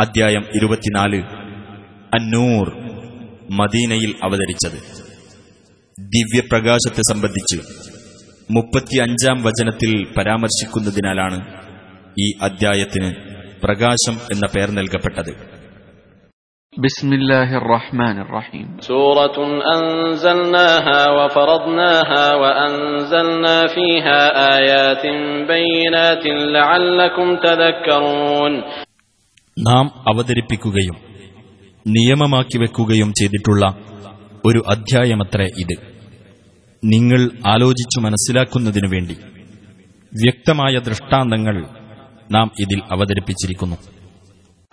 അദ്ധ്യായം ഇരുപത്തിനാല് അന്നൂർ മദീനയിൽ അവതരിച്ചത് ദിവ്യപ്രകാശത്തെ സംബന്ധിച്ച് മുപ്പത്തിയഞ്ചാം വചനത്തിൽ പരാമർശിക്കുന്നതിനാലാണ് ഈ അദ്ധ്യായത്തിന് പ്രകാശം എന്ന പേർ നൽകപ്പെട്ടത് بسم الله الرحمن الرحيم سورة أنزلناها وفرضناها وأنزلنا فيها آيات بينات لعلكم تذكرون നാം അവതരിപ്പിക്കുകയും നിയമമാക്കി വെക്കുകയും ചെയ്തിട്ടുള്ള ഒരു അധ്യായമത്രേ ഇത്. നിങ്ങൾ ആലോചിച്ചു മനസ്സിലാക്കുന്നതിനു വേണ്ടി വ്യക്തമായ ദൃഷ്ടാന്തങ്ങൾ നാം ഇതിൽ അവതരിപ്പിച്ചിരിക്കുന്നു.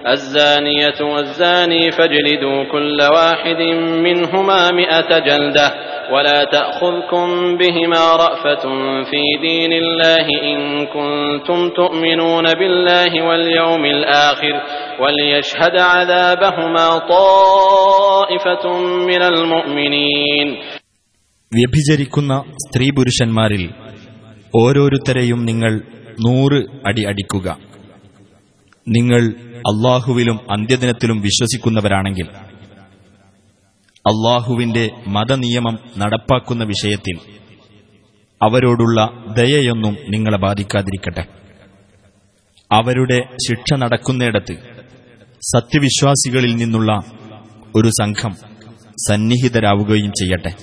الزانية والزاني فاجلدوا كل واحد منهما مئة جلدة ولا تأخذكم بهما رأفة في دين الله إن كنتم تؤمنون بالله واليوم الآخر وليشهد عذابهما طائفة من المؤمنين വ്യഭിചരിക്കുന്ന സ്ത്രീ പുരുഷന്മാരിൽ ഓരോരുത്തരെയും നിങ്ങൾ നൂറ് അടി അടിക്കുക നിങ്ങൾ അള്ളാഹുവിലും അന്ത്യദിനത്തിലും വിശ്വസിക്കുന്നവരാണെങ്കിൽ അള്ളാഹുവിന്റെ മതനിയമം നടപ്പാക്കുന്ന വിഷയത്തിൽ അവരോടുള്ള ദയയൊന്നും നിങ്ങളെ ബാധിക്കാതിരിക്കട്ടെ അവരുടെ ശിക്ഷ നടക്കുന്നിടത്ത് സത്യവിശ്വാസികളിൽ നിന്നുള്ള ഒരു സംഘം സന്നിഹിതരാവുകയും ചെയ്യട്ടെ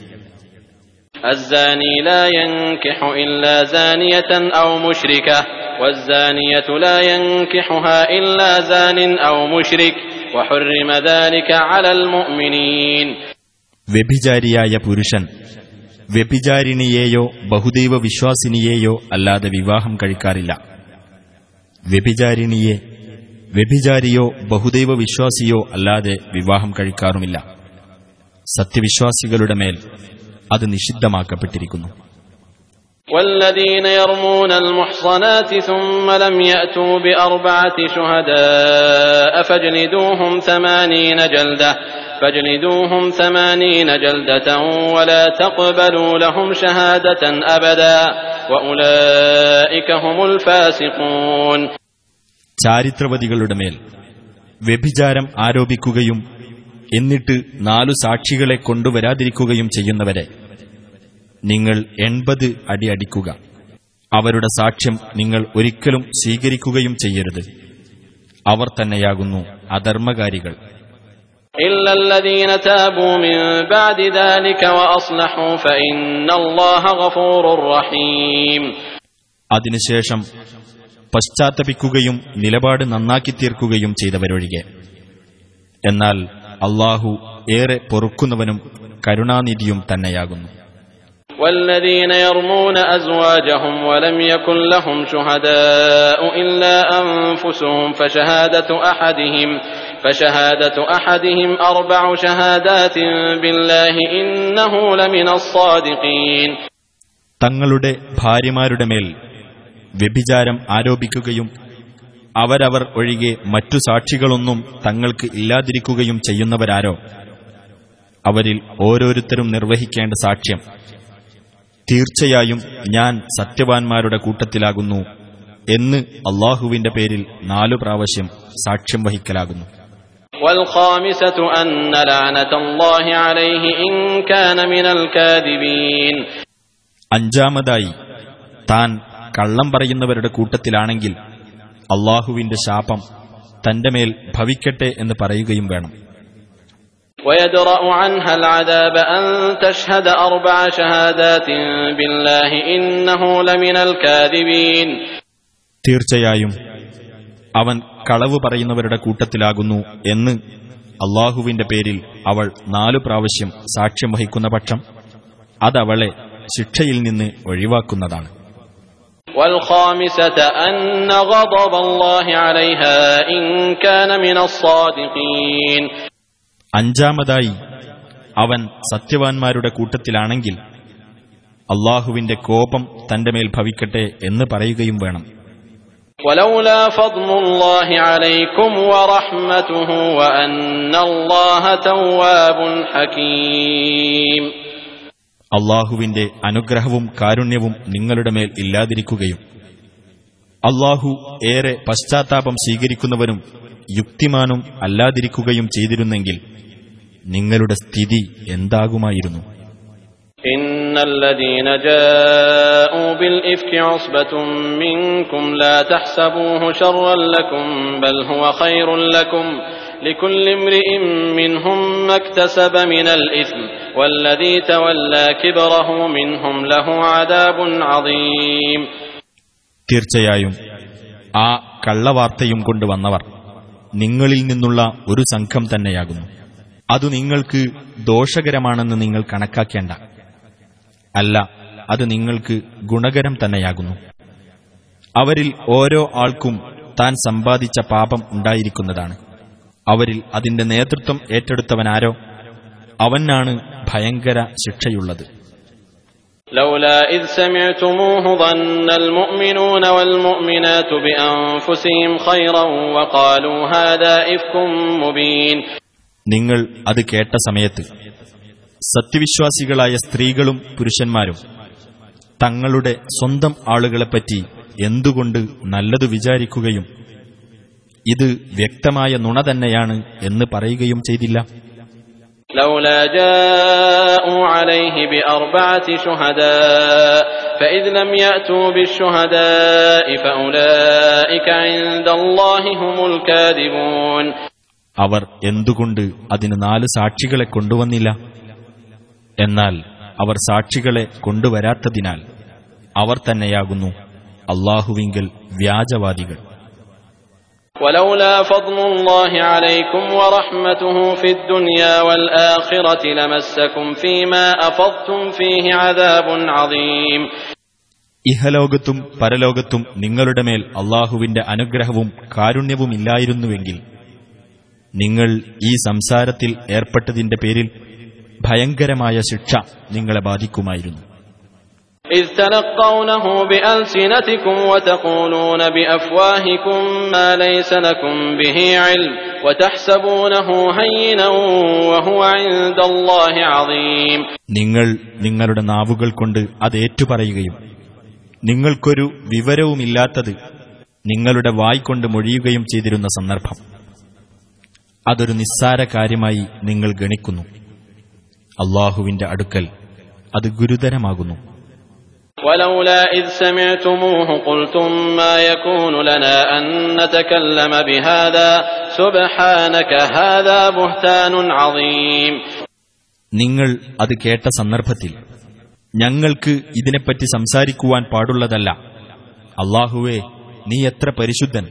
الزاني لا ينكح إلا زانية أو مشركة والزانية لا ينكحها إلا زان أو مشرك وحرم ذلك على المؤمنين വ്യഭിചാരിയായ പുരുഷൻ വ്യഭിചാരിണിയെയോ ബഹുദൈവ വിശ്വാസിനിയെയോ അല്ലാതെ വിവാഹം കഴിക്കാറില്ല വ്യഭിചാരിണിയെ വ്യഭിചാരിയോ ബഹുദൈവ വിശ്വാസിയോ അല്ലാതെ വിവാഹം കഴിക്കാറുമില്ല സത്യവിശ്വാസികളുടെ മേൽ അത് നിഷിദ്ധമാക്കപ്പെട്ടിരിക്കുന്നു والذين يرمون المحصنات ثم لم يأتوا بأربعة شهداء فاجلدوهم ثمانين جلدة فاجلدوهم ثمانين جلدة ولا تقبلوا لهم شهادة أبدا وأولئك هم الفاسقون ചാരിത്രവതികളുടെ മേൽ വ്യഭിചാരം ആരോപിക്കുകയും എന്നിട്ട് നാലു സാക്ഷികളെ കൊണ്ടുവരാതിരിക്കുകയും ചെയ്യുന്നവരെ നിങ്ങൾ എൺപത് അടി അടിക്കുക. അവരുടെ സാക്ഷ്യം നിങ്ങൾ ഒരിക്കലും സ്വീകരിക്കുകയും ചെയ്യരുത്. അവർ തന്നെയാകുന്നു അധർമ്മകാരികൾ. അതിനുശേഷം പശ്ചാത്തപിക്കുകയും നിലപാട് നന്നാക്കി തീർക്കുകയും ചെയ്തവരൊഴികെ. എന്നാൽ അള്ളാഹു ഏറെ പൊറുക്കുന്നവനും കരുണാനിധിയും തന്നെയാകുന്നു. والذين يرمون أزواجهم ولم يكن لهم شهداء إلا أنفسهم فشهادة أحدهم فشهادة أحدهم أربع شهادات بالله إنه لمن الصادقين തങ്ങളുടെ ഭാര്യമാരുടെ മേൽ വ്യഭിചാരം ആരോപിക്കുകയും അവരവർ ഒഴികെ മറ്റു സാക്ഷികളൊന്നും തങ്ങൾക്ക് ഇല്ലാതിരിക്കുകയും ചെയ്യുന്നവരാരോ അവരിൽ ഓരോരുത്തരും നിർവഹിക്കേണ്ട സാക്ഷ്യം തീർച്ചയായും ഞാൻ സത്യവാൻമാരുടെ കൂട്ടത്തിലാകുന്നു എന്ന് അള്ളാഹുവിന്റെ പേരിൽ നാലു പ്രാവശ്യം സാക്ഷ്യം വഹിക്കലാകുന്നു. അഞ്ചാമതായി താൻ കള്ളം പറയുന്നവരുടെ കൂട്ടത്തിലാണെങ്കിൽ അള്ളാഹുവിന്റെ ശാപം തന്റെ മേൽ ഭവിക്കട്ടെ എന്ന് പറയുകയും വേണം. ويدرأ عنها العذاب أن تشهد أربع شهادات بالله إنه لمن الكاذبين തീർച്ചയായും അവൻ കളവ് പറയുന്നവരുടെ കൂട്ടത്തിലാകുന്നു എന്ന് അള്ളാഹുവിന്റെ പേരിൽ അവൾ നാലു പ്രാവശ്യം സാക്ഷ്യം വഹിക്കുന്ന പക്ഷം അതവളെ ശിക്ഷയിൽ നിന്ന് ഒഴിവാക്കുന്നതാണ് അഞ്ചാമതായി അവൻ സത്യവാൻമാരുടെ കൂട്ടത്തിലാണെങ്കിൽ അള്ളാഹുവിന്റെ കോപം തന്റെ മേൽ ഭവിക്കട്ടെ എന്ന് പറയുകയും വേണം. അള്ളാഹുവിന്റെ അനുഗ്രഹവും കാരുണ്യവും നിങ്ങളുടെ മേൽ ഇല്ലാതിരിക്കുകയും അള്ളാഹു ഏറെ പശ്ചാത്താപം സ്വീകരിക്കുന്നവനും യുക്തിമാനും അല്ലാതിരിക്കുകയും ചെയ്തിരുന്നെങ്കിൽ നിങ്ങളുടെ സ്ഥിതി എന്താകുമായിരുന്നു إن الذين جاءوا بالإفك عصبة منكم لا تحسبوه شرا لكم بل هو خير لكم لكل امرئ منهم ما اكتسب من الإثم والذي تولى كبره منهم له عذاب عظيم തീർച്ചയായും ആ കള്ളവാർത്തയും കൊണ്ടുവന്നവർ നിങ്ങളിൽ നിന്നുള്ള ഒരു സംഘം തന്നെയാകുന്നു അത് നിങ്ങൾക്ക് ദോഷകരമാണെന്ന് നിങ്ങൾ കണക്കാക്കേണ്ട അല്ല അത് നിങ്ങൾക്ക് ഗുണകരം തന്നെയാകുന്നു അവരിൽ ഓരോ ആൾക്കും താൻ സമ്പാദിച്ച പാപം ഉണ്ടായിരിക്കുന്നതാണ് അവരിൽ അതിന്റെ നേതൃത്വം ഏറ്റെടുത്തവനാരോ അവനാണ് ഭയങ്കര ശിക്ഷയുള്ളത് لولا إذ سمعتموه ظن المؤمنون والمؤمنات بأنفسهم خيرا وقالوا هذا إفك مبين നിങ്ങൾ അത് കേട്ട സമയത്ത് സത്യവിശ്വാസികളായ സ്ത്രീകളും പുരുഷന്മാരും തങ്ങളുടെ സ്വന്തം ആളുകളെപ്പറ്റി എന്തുകൊണ്ട് നല്ലതു വിചാരിക്കുകയും ഇത് വ്യക്തമായ നുണ തന്നെയാണ് എന്ന് പറയുകയും ചെയ്തില്ല لولا جاءوا عليه بأربعة شهداء فإذ لم يأتوا بالشهداء فأولئك عند الله هم الكاذبون അവർ എന്തുകൊണ്ട് അതിന് നാല് സാക്ഷികളെ കൊണ്ടുവന്നില്ല എന്നാൽ അവർ സാക്ഷികളെ കൊണ്ടുവരാത്തതിനാൽ അവർ തന്നെയാകുന്നു അള്ളാഹുവിങ്കൽ വ്യാജവാദികൾ ولولا فضل الله عليكم ورحمته في الدنيا والآخرة لمسكم فيما أفضتم فيه عذاب عظيم ഇഹലോകത്തും പരലോകത്തും നിങ്ങളുടെ മേൽ അള്ളാഹുവിന്റെ അനുഗ്രഹവും കാരുണ്യവുമില്ലായിരുന്നുവെങ്കിൽ നിങ്ങൾ ഈ സംസാരത്തിൽ ഏർപ്പെട്ടതിന്റെ പേരിൽ ഭയങ്കരമായ ശിക്ഷ നിങ്ങളെ ബാധിക്കുമായിരുന്നു إذ تلقونه بألسنتكم وتقولون بأفواهكم ما ليس لكم به علم وتحسبونه هينا وهو عند الله عظيم നിങ്ങൾ നിങ്ങളുടെ നാവുകൾ കൊണ്ട് അത് ഏറ്റുപറയുകയും നിങ്ങൾക്കൊരു വിവരവുമില്ലാത്തത് നിങ്ങളുടെ വായ്കൊണ്ട് മൊഴിയുകയും ചെയ്തിരുന്ന സന്ദർഭം അതൊരു നിസ്സാര കാര്യമായി നിങ്ങൾ ഗണിക്കുന്നു അള്ളാഹുവിന്റെ അടുക്കൽ അത് ഗുരുതരമാകുന്നു ولولا إذ سمعتموه قلتم ما يكون لنا أن نتكلم بهذا سبحانك هذا بهتان عظيم നിങ്ങൾ അത് കേട്ട സന്ദർഭത്തിൽ ഞങ്ങൾക്ക് ഇതിനെപ്പറ്റി സംസാരിക്കുവാൻ പാടുള്ളതല്ല അള്ളാഹുവേ നീ എത്ര പരിശുദ്ധൻ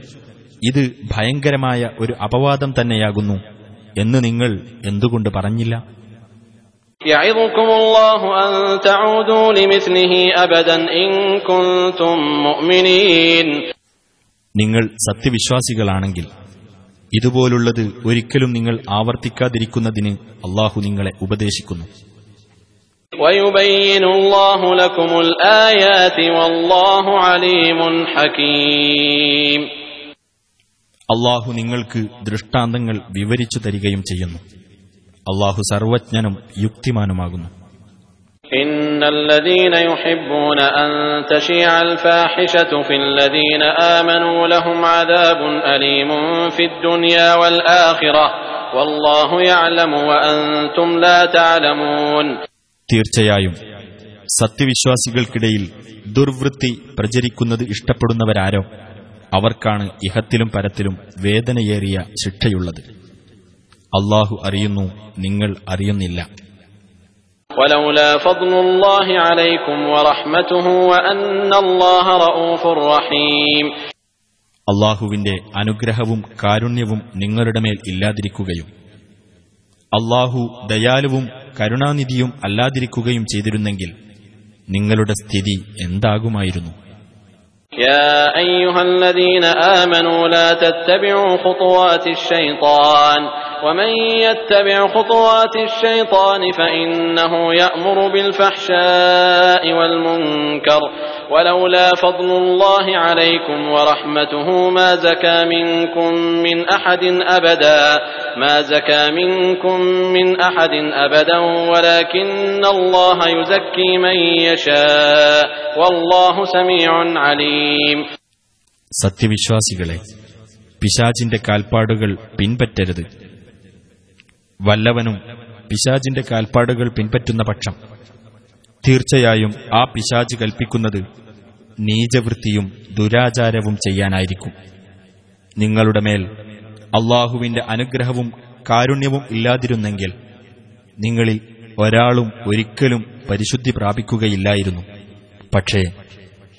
ഇത് ഭയങ്കരമായ ഒരു അപവാദം തന്നെയാകുന്നു എന്ന് നിങ്ങൾ എന്തുകൊണ്ട് പറഞ്ഞില്ല? നിങ്ങൾ സത്യവിശ്വാസികളാണെങ്കിൽ ഇതുപോലുള്ളത് ഒരിക്കലും നിങ്ങൾ ആവർത്തിക്കാതിരിക്കുന്നതിന് അള്ളാഹു നിങ്ങളെ ഉപദേശിക്കുന്നു. വയുബയ്യനുല്ലാഹു വല്ലാഹു അലീമുൻ ഹകീം. അള്ളാഹു നിങ്ങൾക്ക് ദൃഷ്ടാന്തങ്ങൾ വിവരിച്ചു തരികയും ചെയ്യുന്നു അള്ളാഹു സർവജ്ഞനും യുക്തിമാനുമാകുന്നു إن الذين يحبون أن تشيع الفاحشة في الذين آمنوا لهم عذاب أليم في الدنيا والآخرة والله يعلم وأنتم لا تعلمون തീർച്ചയായും സത്യവിശ്വാസികൾക്കിടയിൽ ദുർവൃത്തി പ്രചരിക്കുന്നത് ഇഷ്ടപ്പെടുന്നവരാരോ അവർക്കാണ് ഇഹത്തിലും പരത്തിലും വേദനയേറിയ ശിക്ഷയുള്ളത്. അള്ളാഹു അറിയുന്നു നിങ്ങൾ അറിയുന്നില്ല. അള്ളാഹുവിന്റെ അനുഗ്രഹവും കാരുണ്യവും നിങ്ങളുടെ മേൽ ഇല്ലാതിരിക്കുകയും അള്ളാഹു ദയാലുവും കരുണാനിധിയും അല്ലാതിരിക്കുകയും ചെയ്തിരുന്നെങ്കിൽ നിങ്ങളുടെ സ്ഥിതി എന്താകുമായിരുന്നു? يا أيها الذين آمنوا لا تتبعوا خطوات الشيطان ومن يتبع خطوات الشيطان فإنه يأمر بالفحشاء والمنكر ولولا فضل الله عليكم ورحمته ما زكى منكم من أحد أبدا ما زكى منكم من أحد أبدا ولكن الله يزكي من يشاء والله سميع عليم സത്യവിശ്വാസികളെ പിശാചിന്റെ കാൽപ്പാടുകൾ പിൻപറ്റരുത്. വല്ലവനും പിശാചിന്റെ കാൽപ്പാടുകൾ പിൻപറ്റുന്ന പക്ഷം തീർച്ചയായും ആ പിശാജ് കൽപ്പിക്കുന്നത് നീചവൃത്തിയും ദുരാചാരവും ചെയ്യാനായിരിക്കും. നിങ്ങളുടെ മേൽ അള്ളാഹുവിന്റെ അനുഗ്രഹവും കാരുണ്യവും ഇല്ലാതിരുന്നെങ്കിൽ നിങ്ങളിൽ ഒരാളും ഒരിക്കലും പരിശുദ്ധി പ്രാപിക്കുകയില്ലായിരുന്നു. പക്ഷേ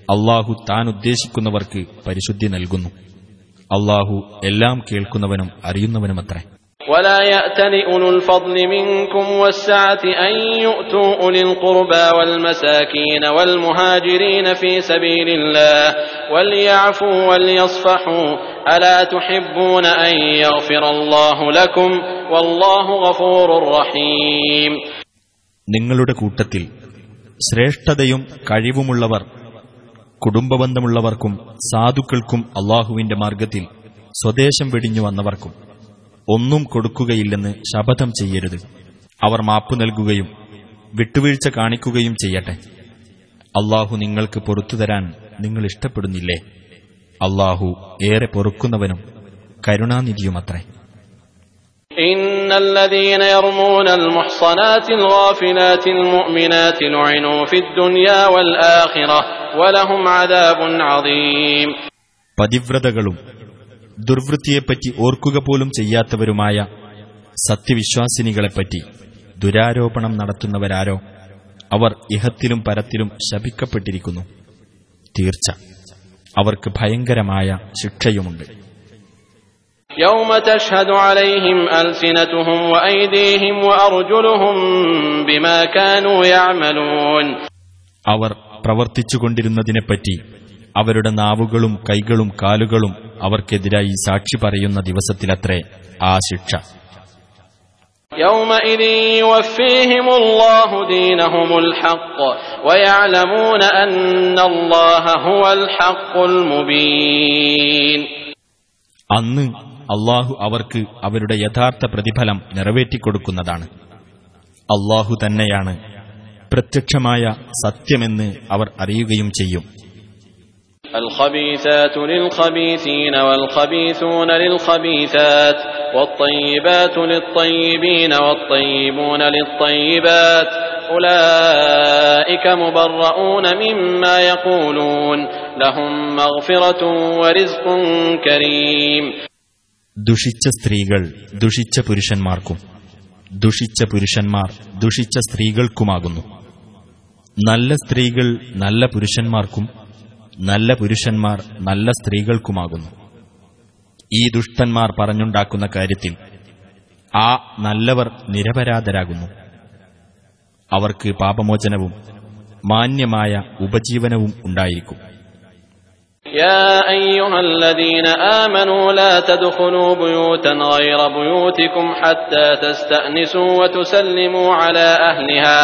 അള്ളാഹു താൻ ഉദ്ദേശിക്കുന്നവർക്ക് പരിശുദ്ധി നൽകുന്നു അള്ളാഹു എല്ലാം കേൾക്കുന്നവനും അറിയുന്നവനുമത്രേ ولا يأتل أولو الفضل منكم والسعة أن يؤتوا أولي القربى والمساكين والمهاجرين في سبيل الله وليعفوا وليصفحوا ألا تحبون أن يغفر الله لكم والله غفور رحيم നിങ്ങളുടെ കൂട്ടത്തിൽ ശ്രേഷ്ഠതയും കഴിവുമുള്ളവർ കുടുംബബന്ധമുള്ളവർക്കും സാധുക്കൾക്കും അള്ളാഹുവിന്റെ മാർഗത്തിൽ സ്വദേശം വെടിഞ്ഞു വന്നവർക്കും ഒന്നും കൊടുക്കുകയില്ലെന്ന് ശപഥം ചെയ്യരുത്. അവർ മാപ്പു നൽകുകയും വിട്ടുവീഴ്ച കാണിക്കുകയും ചെയ്യട്ടെ. അള്ളാഹു നിങ്ങൾക്ക് പൊറത്തു തരാൻ നിങ്ങൾ ഇഷ്ടപ്പെടുന്നില്ലേ? അള്ളാഹു ഏറെ പൊറുക്കുന്നവനും കരുണാനിധിയുമത്രേ. إن الذين يرمون المحصنات الغافلات المؤمنات لعنوا في الدنيا والآخرة ولهم عذاب عظيم പതിവ്രതകളും ദുർവൃത്തിയെപ്പറ്റി ഓർക്കുക പോലും ചെയ്യാത്തവരുമായ സത്യവിശ്വാസിനികളെപ്പറ്റി ദുരാരോപണം നടത്തുന്നവരാരോ അവർ ഇഹത്തിലും പരത്തിലും ശപിക്കപ്പെട്ടിരിക്കുന്നു തീർച്ച അവർക്ക് ഭയങ്കരമായ ശിക്ഷയുമുണ്ട് يوم تشهد عليهم ألسنتهم وأيديهم وأرجلهم بما كانوا يعملون അവർ പ്രവർത്തിച്ചുകൊണ്ടിരുന്നതിനെപ്പറ്റി അവരുടെ നാവുകളും കൈകളും കാലുകളും അവർക്കെതിരായി സാക്ഷി പറയുന്ന ദിവസത്തിലത്രേ ആ ശിക്ഷ يومئذ يوفيهم الله دينهم الحق ويعلمون أن الله هو الحق المبين അന്ന് അള്ളാഹു അവർക്ക് അവരുടെ യഥാർത്ഥ പ്രതിഫലം നിറവേറ്റിക്കൊടുക്കുന്നതാണ് അള്ളാഹു തന്നെയാണ് പ്രത്യക്ഷമായ സത്യമെന്ന് അവർ അറിയുകയും ചെയ്യും الخبيثات للخبيثين والخبيثون للخبيثات والطيبات للطيبين والطيبون للطيبات أولئك مبرؤون مما يقولون لهم مغفرة ورزق كريم ദുഷിച്ച സ്ത്രീകൾ ദുഷിച്ച പുരുഷന്മാർക്കും ദുഷിച്ച പുരുഷന്മാർ ദുഷിച്ച സ്ത്രീകൾക്കുമാകുന്നു. നല്ല സ്ത്രീകൾ നല്ല പുരുഷന്മാർക്കും നല്ല പുരുഷന്മാർ നല്ല സ്ത്രീകൾക്കുമാകുന്നു. ഈ ദുഷ്ടന്മാർ പറഞ്ഞുണ്ടാക്കുന്ന കാര്യത്തിൽ ആ നല്ലവർ നിരപരാധരാകുന്നു. അവർക്ക് പാപമോചനവും മാന്യമായ ഉപജീവനവും ഉണ്ടായിരിക്കും. يا أيها الذين آمنوا لا تدخلوا بيوتا غير بيوتكم حتى تستأنسوا وتسلموا على أهلها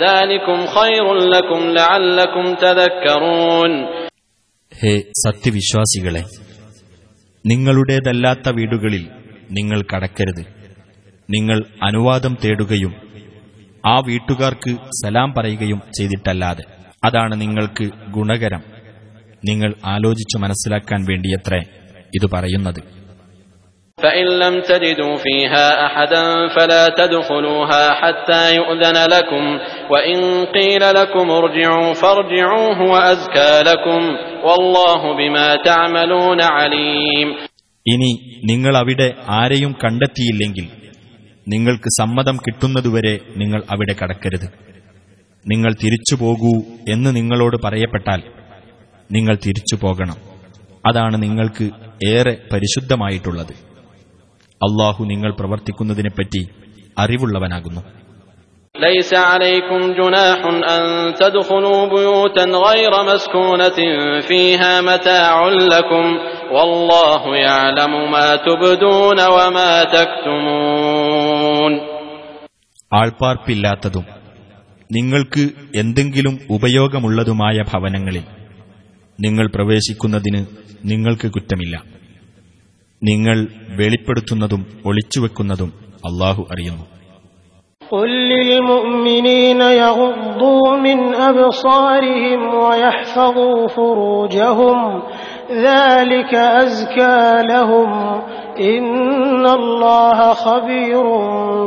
ذلكم خير لكم لعلكم تذكرون ഹേ സത്യവിശ്വാസികളെ നിങ്ങളുടേതല്ലാത്ത വീടുകളിൽ നിങ്ങൾ കടക്കരുത് നിങ്ങൾ അനുവാദം തേടുകയും ആ വീട്ടുകാർക്ക് സലാം പറയുകയും ചെയ്തിട്ടല്ലാതെ അതാണ് നിങ്ങൾക്ക് ഗുണകരം നിങ്ങൾ ആലോചിച്ചു മനസ്സിലാക്കാൻ വേണ്ടിയത്രേ ഇത് പറയുന്നത് فإن لم تجدوا فيها أحدا فلا تدخلوها حتى يؤذن لكم وإن قيل لكم ارجعوا فارجعوا هو أزكى لكم والله بما تعملون عليم ഇനി നിങ്ങൾ അവിടെ ആരെയും കണ്ടെത്തിയില്ലെങ്കിൽ നിങ്ങൾക്ക് സമ്മതം കിട്ടുന്നതുവരെ നിങ്ങൾ അവിടെ കടക്കരുത് നിങ്ങൾ തിരിച്ചു പോകൂ എന്ന് നിങ്ങളോട് പറയപ്പെട്ടാൽ നിങ്ങൾ തിരിച്ചു പോകണം അതാണ് നിങ്ങൾക്ക് ഏറെ പരിശുദ്ധമായിട്ടുള്ളത് അള്ളാഹു നിങ്ങൾ പ്രവർത്തിക്കുന്നതിനെപ്പറ്റി അറിവുള്ളവനാകുന്നു ليس عليكم جناح أن تدخلوا بيوتا غير مسكونة فيها متاع لكم والله يعلم ما تبدون وما تكتمون ആൾപ്പാർപ്പില്ലാത്തതും നിങ്ങൾക്ക് എന്തെങ്കിലും ഉപയോഗമുള്ളതുമായ ഭവനങ്ങളിൽ നിങ്ങൾ പ്രവേശിക്കുന്നതിന് നിങ്ങൾക്ക് കുറ്റമില്ല നിങ്ങൾ വെളിപ്പെടുത്തുന്നതും ഒളിച്ചുവെക്കുന്നതും അള്ളാഹു അറിയുന്നു قل للمؤمنين يغضوا من أبصارهم ويحفظوا فروجهم ذلك أزكى لهم إن الله خبير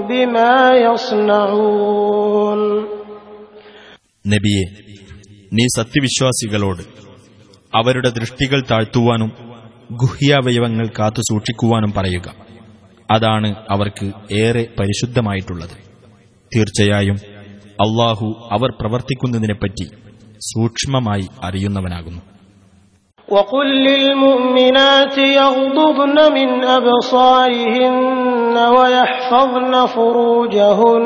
بما يصنعون നബിയെ നീ സത്യവിശ്വാസികളോട് അവരുടെ ദൃഷ്ടികൾ താഴ്ത്തുവാനും ഗുഹ്യാവയവങ്ങൾ കാത്തു സൂക്ഷിക്കുവാനും പറയുക അതാണ് അവർക്ക് ഏറെ പരിശുദ്ധമായിട്ടുള്ളത് തീർച്ചയായും അള്ളാഹു അവർ പ്രവർത്തിക്കുന്നതിനെപ്പറ്റി സൂക്ഷ്മമായി അറിയുന്നവനാകുന്നു وقل للمؤمنات يغضضن من أبصارهن ويحفظن فروجهن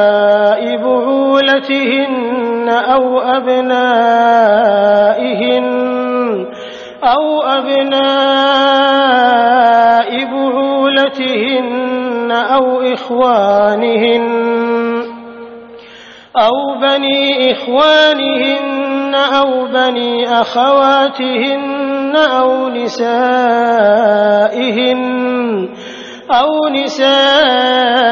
بعولتهن أو أبنائهن أو أبناء بعولتهن أو إخوانهن أو بني إخوانهن أو بني أخواتهن أو نسائهن أو نسائهن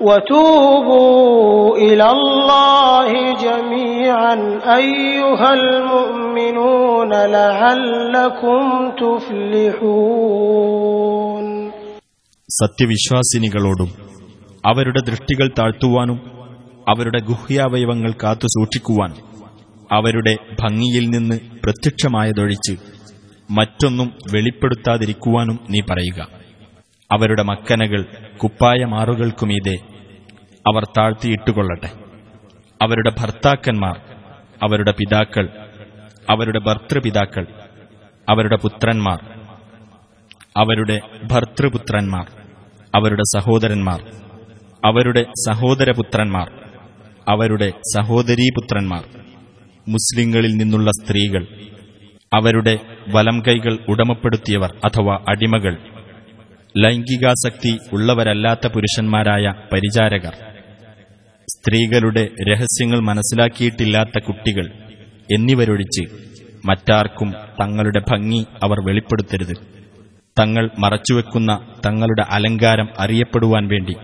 وتوبوا إلى الله جميعا أيها المؤمنون لعلكم تفلحون സത്യവിശ്വാസിനികളോടും അവരുടെ ദൃഷ്ടികൾ താഴ്ത്തുവാനും അവരുടെ ഗുഹ്യാവയവങ്ങൾ കാത്തു സൂക്ഷിക്കുവാനും അവരുടെ ഭംഗിയിൽ നിന്ന് പ്രത്യക്ഷമായതൊഴിച്ച് മറ്റൊന്നും വെളിപ്പെടുത്താതിരിക്കുവാനും നീ പറയുക അവരുടെ മക്കനകൾ കുപ്പായമാറുകൾക്കുമീതെ അവർ താഴ്ത്തിയിട്ടുകൊള്ളട്ടെ. അവരുടെ ഭർത്താക്കന്മാർ അവരുടെ പിതാക്കൾ അവരുടെ ഭർത്തൃപിതാക്കൾ അവരുടെ പുത്രന്മാർ അവരുടെ ഭർത്തൃപുത്രന്മാർ അവരുടെ സഹോദരന്മാർ അവരുടെ സഹോദരപുത്രന്മാർ അവരുടെ സഹോദരീപുത്രന്മാർ മുസ്ലിങ്ങളിൽ നിന്നുള്ള സ്ത്രീകൾ അവരുടെ വലം കൈകൾ ഉടമപ്പെടുത്തിയവർ അഥവാ അടിമകൾ ലൈംഗികാസക്തി ഉള്ളവരല്ലാത്ത പുരുഷന്മാരായ പരിചാരകർ സ്ത്രീകളുടെ രഹസ്യങ്ങൾ മനസ്സിലാക്കിയിട്ടില്ലാത്ത കുട്ടികൾ എന്നിവരൊഴിച്ച് മറ്റാർക്കും തങ്ങളുടെ ഭംഗി അവർ വെളിപ്പെടുത്തരുത്. തങ്ങൾ മറച്ചുവെക്കുന്ന തങ്ങളുടെ അലങ്കാരം അറിയപ്പെടുവാൻ വേണ്ടി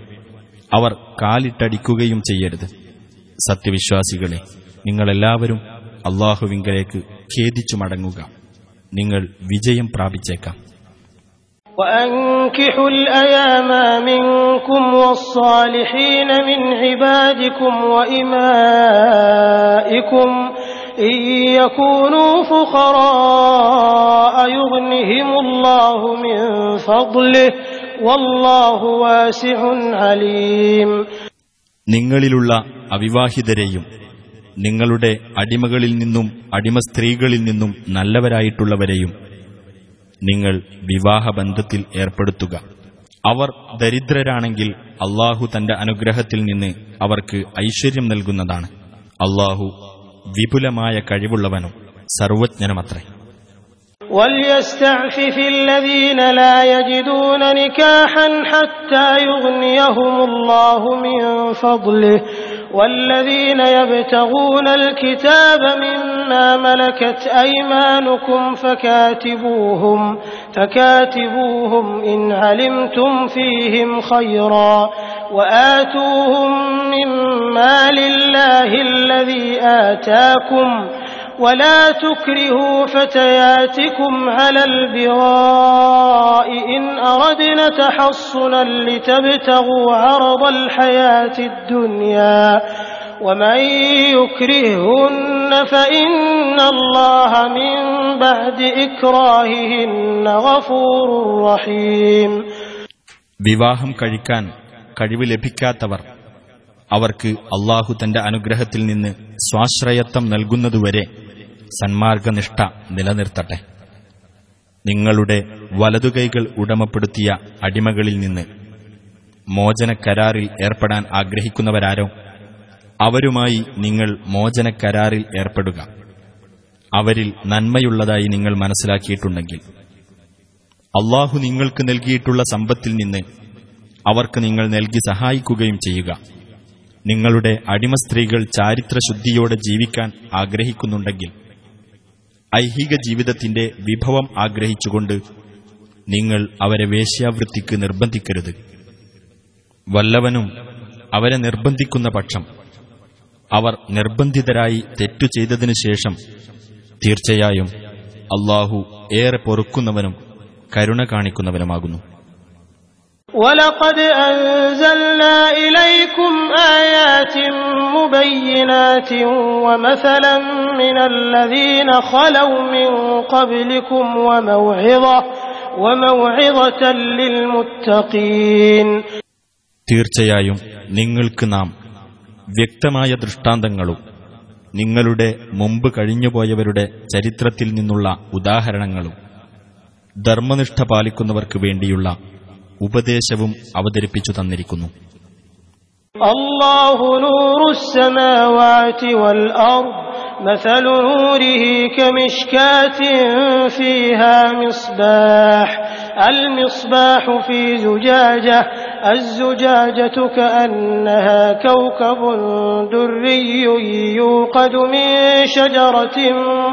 അവർ കാലിട്ടടിക്കുകയും ചെയ്യരുത്. സത്യവിശ്വാസികളെ നിങ്ങളെല്ലാവരും അള്ളാഹുവിങ്കലേക്ക് ഖേദിച്ചു മടങ്ങുക. നിങ്ങൾ വിജയം പ്രാപിച്ചേക്കാം. وأنكحوا الأيام منكم والصالحين من عبادكم وإمائكم إن يكونوا فقراء يغنهم الله من فضله والله واسع عليم നിങ്ങളിലുള്ള അവിവാഹിതരെയും നിങ്ങളുടെ അടിമകളിൽ നിന്നും അടിമ സ്ത്രീകളിൽ നിന്നും നല്ലവരായിട്ടുള്ളവരെയും നിങ്ങൾ വിവാഹബന്ധത്തിൽ ഏർപ്പെടുത്തുക അവർ ദരിദ്രരാണെങ്കിൽ അള്ളാഹു തന്റെ അനുഗ്രഹത്തിൽ നിന്ന് അവർക്ക് ഐശ്വര്യം നൽകുന്നതാണ് അള്ളാഹു വിപുലമായ കഴിവുള്ളവനും സർവജ്ഞനുമത്രേ وليستعفف الذين لا يجدون نكاحا حتى يغنيهم الله من فضله والذين يبتغون الكتاب مما ملكت أيمانكم فكاتبوهم فكاتبوهم إن علمتم فيهم خيرا وآتوهم مما لله الذي آتاكم ولا تكرهوا فتياتكم على البغاء إن أردنا تحصنا لتبتغوا عرض الحياة الدنيا ومن يكرههن فإن الله من بعد إكراههن غفور رحيم വിവാഹം കഴിക്കാൻ കഴിവ് ലഭിക്കാത്തവർ അവർക്ക് അള്ളാഹു തന്റെ അനുഗ്രഹത്തിൽ നിന്ന് സ്വാശ്രയത്വം നൽകുന്നതുവരെ സന്മാർഗനിഷ്ഠ നിലനിർത്തട്ടെ. നിങ്ങളുടെ വലതുകൈകൾ ഉടമപ്പെടുത്തിയ അടിമകളിൽ നിന്ന് മോചനക്കരാറിൽ ഏർപ്പെടാൻ ആഗ്രഹിക്കുന്നവരാരോ? അവരുമായി നിങ്ങൾ മോചനക്കരാറിൽ ഏർപ്പെടുക. അവരിൽ നന്മയുള്ളതായി നിങ്ങൾ മനസ്സിലാക്കിയിട്ടുണ്ടെങ്കിൽ. അള്ളാഹു നിങ്ങൾക്ക് നൽകിയിട്ടുള്ള സമ്പത്തിൽ നിന്ന് അവർക്ക് നിങ്ങൾ നൽകി സഹായിക്കുകയും ചെയ്യുക. നിങ്ങളുടെ അടിമ സ്ത്രീകൾ ചാരിത്രശുദ്ധിയോടെ ജീവിക്കാൻ ആഗ്രഹിക്കുന്നുണ്ടെങ്കിൽ ഐഹിക ജീവിതത്തിന്റെ വിഭവം ആഗ്രഹിച്ചുകൊണ്ട് നിങ്ങൾ അവരെ വേശ്യാവൃത്തിക്ക് നിർബന്ധിക്കരുത്. വല്ലവനും അവരെ നിർബന്ധിക്കുന്ന പക്ഷം അവർ നിർബന്ധിതരായി തെറ്റു ചെയ്തതിനു ശേഷം തീർച്ചയായും അള്ളാഹു ഏറെ പൊറുക്കുന്നവനും കരുണ കാണിക്കുന്നവനുമാകുന്നു. ولقد أنزلنا إليكم آيات مبينات ومثلا من الذين خلوا من قبلكم وموعظة وموعظة للمتقين തീർച്ചയായും നിങ്ങൾക്ക് നാം വ്യക്തമായ ദൃഷ്ടാന്തങ്ങളും നിങ്ങളുടെ മുമ്പ് കഴിഞ്ഞുപോയവരുടെ ചരിത്രത്തിൽ നിന്നുള്ള ഉദാഹരണങ്ങളും ധർമ്മനിഷ്ഠ പാലിക്കുന്നവർക്ക് വേണ്ടിയുള്ള ഉപദേശവും അവതരിപ്പിച്ചു തന്നിരിക്കുന്നു الله نور السماوات والأرض مثل نوره كمشكاة فيها مصباح المصباح في زجاجة الزجاجة كأنها كوكب دري يوقد من شجرة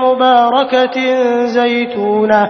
مباركة زيتونة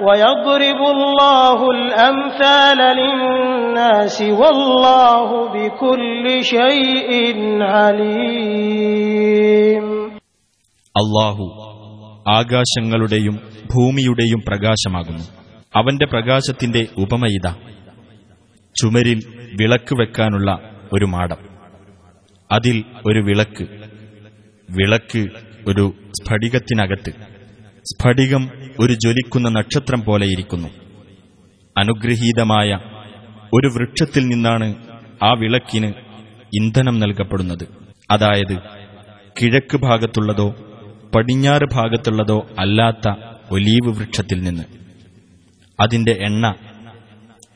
ويضرب الله الأمثال للناس والله بكل شيء عليم അള്ളാഹു ആകാശങ്ങളുടെയും ഭൂമിയുടെയും പ്രകാശമാകുന്നു അവന്റെ പ്രകാശത്തിന്റെ ഉപമയിത ചുമരിൽ വിളക്ക് വെക്കാനുള്ള ഒരു മാടം അതിൽ ഒരു വിളക്ക് വിളക്ക് ഒരു സ്ഫടികത്തിനകത്ത് സ്ഫടികം ഒരു ജ്വലിക്കുന്ന നക്ഷത്രം പോലെയിരിക്കുന്നു അനുഗ്രഹീതമായ ഒരു വൃക്ഷത്തിൽ നിന്നാണ് ആ വിളക്കിന് ഇന്ധനം നൽകപ്പെടുന്നത്. അതായത് കിഴക്ക് ഭാഗത്തുള്ളതോ പടിഞ്ഞാറ് ഭാഗത്തുള്ളതോ അല്ലാത്ത ഒലീവ് വൃക്ഷത്തിൽ നിന്ന്. അതിന്റെ എണ്ണ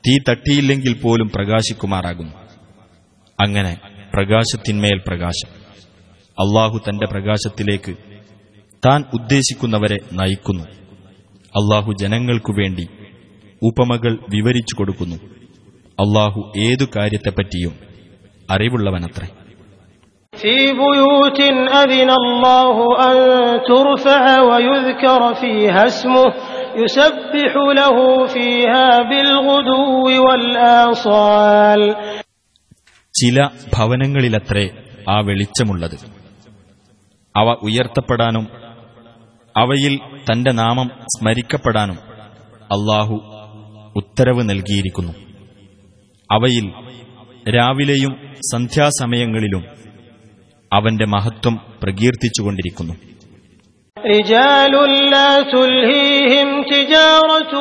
തീ തട്ടിയില്ലെങ്കിൽ പോലും പ്രകാശിക്കുമാറാകുന്നു. അങ്ങനെ പ്രകാശത്തിന്മേൽ പ്രകാശം. അള്ളാഹു തന്റെ പ്രകാശത്തിലേക്ക് താൻ ഉദ്ദേശിക്കുന്നവരെ നയിക്കുന്നു അള്ളാഹു ജനങ്ങൾക്കു വേണ്ടി ഉപമകൾ വിവരിച്ചു കൊടുക്കുന്നു അള്ളാഹു ഏതു കാര്യത്തെപ്പറ്റിയും അറിവുള്ളവനത്രേ في بيوت أذن الله أن ترفع ويذكر فيها اسمه يسبح له فيها بالغدو والآصال ചില ഭവനങ്ങളിലത്രേ ആ വെളിച്ചമുള്ളത് അവ ഉയർത്തപ്പെടാനും അവയിൽ തന്റെ നാമം സ്മരിക്കപ്പെടാനും അള്ളാഹു ഉത്തരവ് നൽകിയിരിക്കുന്നു. അവയിൽ രാവിലെയും സന്ധ്യാസമയങ്ങളിലും അവന്റെ മഹത്വം പ്രകീർത്തിച്ചുകൊണ്ടിരിക്കുന്നു. رجال لا تلهيهم تجارة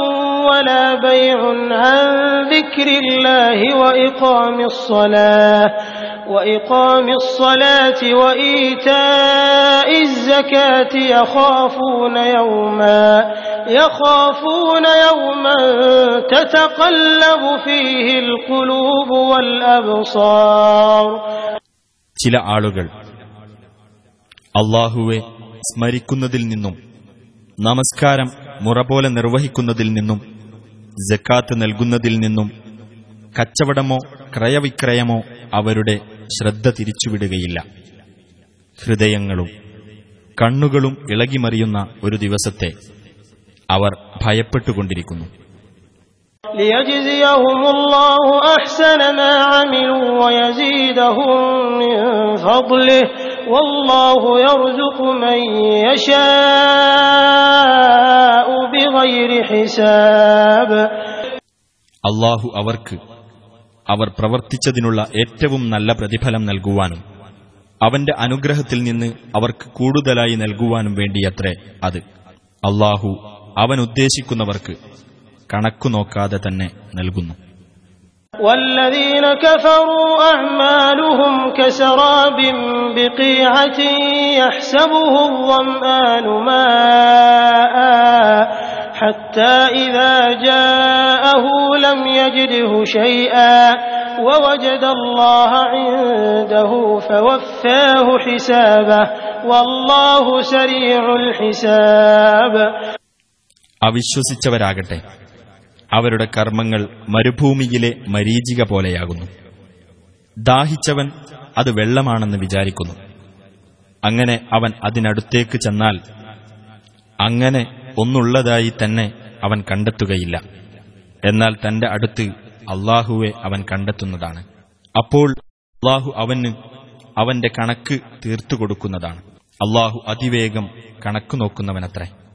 ولا بيع عن ذكر الله وإقام الصلاة وإقام الصلاة وإيتاء الزكاة يخافون يوما يخافون يوما تتقلب فيه القلوب والأبصار ചില ആളുകൾ അള്ളാഹുവെ സ്മരിക്കുന്നതിൽ നിന്നും നമസ്കാരം മുറപോലെ നിർവഹിക്കുന്നതിൽ നിന്നും ജക്കാത്ത് നൽകുന്നതിൽ നിന്നും കച്ചവടമോ ക്രയവിക്രയമോ അവരുടെ ശ്രദ്ധ തിരിച്ചുവിടുകയില്ല. ഹൃദയങ്ങളും കണ്ണുകളും ഇളകിമറിയുന്ന ഒരു ദിവസത്തെ അവർ ഭയപ്പെട്ടുകൊണ്ടിരിക്കുന്നു. ലിയജിസിയഹുമുല്ലാഹു അഹ്സന മാ അമിലു വയസീദഹും മിൻ ഫദ്ലിഹി അള്ളാഹു അവർക്ക് അവർ പ്രവർത്തിച്ചതിനുള്ള ഏറ്റവും നല്ല പ്രതിഫലം നൽകുവാനും അവന്റെ അനുഗ്രഹത്തിൽ നിന്ന് അവർക്ക് കൂടുതലായി നൽകുവാനും വേണ്ടിയത്രേ അത്. അള്ളാഹു അവൻ ഉദ്ദേശിക്കുന്നവർക്ക് കണക്കു നോക്കാതെ തന്നെ നൽകുന്നു. والذين كفروا أعمالهم كسراب بقيعة يحسبه الظمآن ماء حتى إذا جاءه لم يجده شيئا ووجد الله عنده فوفاه حسابه والله سريع الحساب. أبي الشوسي അവരുടെ കർമ്മങ്ങൾ മരുഭൂമിയിലെ മരീചിക പോലെയാകുന്നു. ദാഹിച്ചവൻ അത് വെള്ളമാണെന്ന് വിചാരിക്കുന്നു. അങ്ങനെ അവൻ അതിനടുത്തേക്ക് ചെന്നാൽ അങ്ങനെ ഒന്നുള്ളതായി തന്നെ അവൻ കണ്ടെത്തുകയില്ല. എന്നാൽ തന്റെ അടുത്ത് അള്ളാഹുവെ അവൻ കണ്ടെത്തുന്നതാണ്. അപ്പോൾ അള്ളാഹു അവന് അവന്റെ കണക്ക് തീർത്തുകൊടുക്കുന്നതാണ്. അള്ളാഹു അതിവേഗം കണക്ക് നോക്കുന്നവനത്രേ.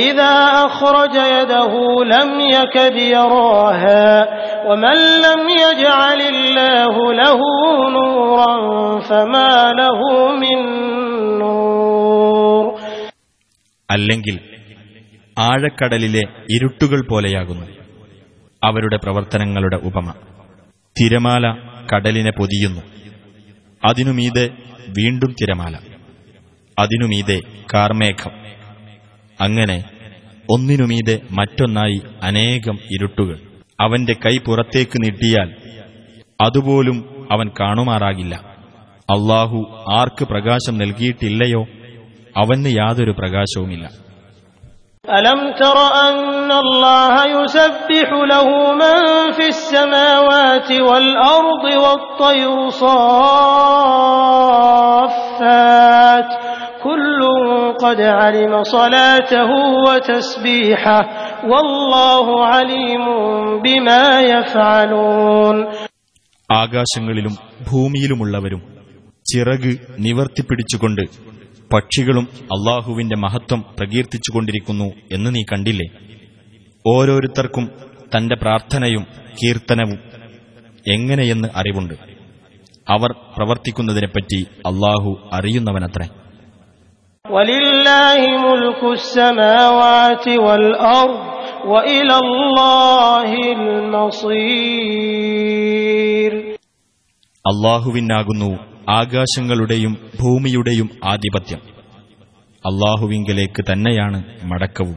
إذا أخرج يده لم يكد يراها ومن لم يجعل الله له نورا فما له من نور അല്ലെങ്കിൽ ആഴക്കടലിലെ ഇരുട്ടുകൾ പോലെയാകുന്നു അവരുടെ പ്രവർത്തനങ്ങളുടെ ഉപമ തിരമാല കടലിനെ പൊതിയുന്നു അതിനുമീതെ വീണ്ടും തിരമാല അതിനുമീതെ കാർമേഘം അങ്ങനെ ഒന്നിനുമീതെ മറ്റൊന്നായി അനേകം ഇരുട്ടുകൾ അവന്റെ കൈ പുറത്തേക്ക് നീട്ടിയാൽ അതുപോലും അവൻ കാണുമാറാകില്ല അള്ളാഹു ആർക്ക് പ്രകാശം നൽകിയിട്ടില്ലയോ അവന് യാതൊരു പ്രകാശവുമില്ല ألم تر أن الله يسبح له من في السماوات والأرض والطير صافات كل قد علم صلاته وتسبيحه والله عليم بما يفعلون ആകാശങ്ങളിലും ഭൂമിയിലുമുള്ളവരും ചിറക് നിവർത്തിപ്പിടിച്ചുകൊണ്ട് പക്ഷികളും അള്ളാഹുവിന്റെ മഹത്വം പ്രകീർത്തിച്ചുകൊണ്ടിരിക്കുന്നു എന്ന് നീ കണ്ടില്ലേ ഓരോരുത്തർക്കും തന്റെ പ്രാർത്ഥനയും കീർത്തനവും എങ്ങനെയെന്ന് അറിവുണ്ട് അവർ പ്രവർത്തിക്കുന്നതിനെപ്പറ്റി അള്ളാഹു അറിയുന്നവനത്രേ ولله ملك السماوات والأرض وإلى الله المصير അള്ളാഹുവിനാകുന്നു ആകാശങ്ങളുടെയും ഭൂമിയുടെയും ആധിപത്യം അള്ളാഹുവിങ്കലേക്ക് തന്നെയാണ് മടക്കവും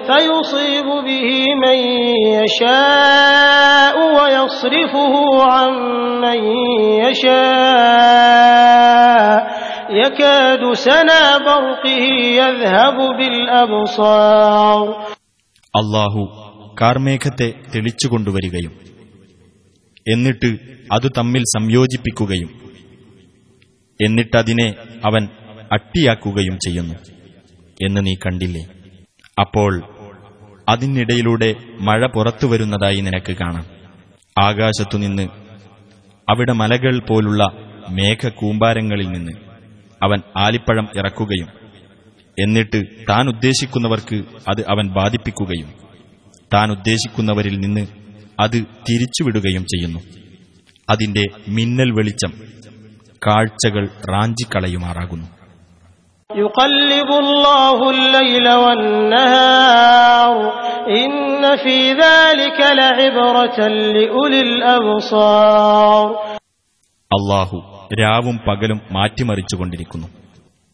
فيصيب به من يشاء ويصرفه عن من يشاء يكاد سنا برقه يذهب بالأبصار അള്ളാഹു കാർമേഘത്തെ തെളിച്ചുകൊണ്ടുവരികയും എന്നിട്ട് അത് തമ്മിൽ സംയോജിപ്പിക്കുകയും എന്നിട്ടതിനെ അവൻ അട്ടിയാക്കുകയും ചെയ്യുന്നു എന്ന് നീ കണ്ടില്ലേ അപ്പോൾ അതിനിടയിലൂടെ മഴ പുറത്തു വരുന്നതായി നിനക്ക് കാണാം. ആകാശത്തുനിന്ന് അവിടെ മലകൾ പോലുള്ള മേഘകൂമ്പാരങ്ങളിൽ നിന്ന് അവൻ ആലിപ്പഴം ഇറക്കുകയും എന്നിട്ട് താൻ ഉദ്ദേശിക്കുന്നവർക്ക് അത് അവൻ ബാധിപ്പിക്കുകയും താൻ ഉദ്ദേശിക്കുന്നവരിൽ നിന്ന് അത് തിരിച്ചുവിടുകയും ചെയ്യുന്നു. അതിന്റെ മിന്നൽ വെളിച്ചം കാഴ്ചകൾ റാഞ്ചിക്കളയുമാറാകുന്നു. يقلب الله الليل والنهار إن في ذلك لعبرة لأولي الأبصار അള്ളാഹു രാവും പകലും മാറ്റിമറിച്ചുകൊണ്ടിരിക്കുന്നു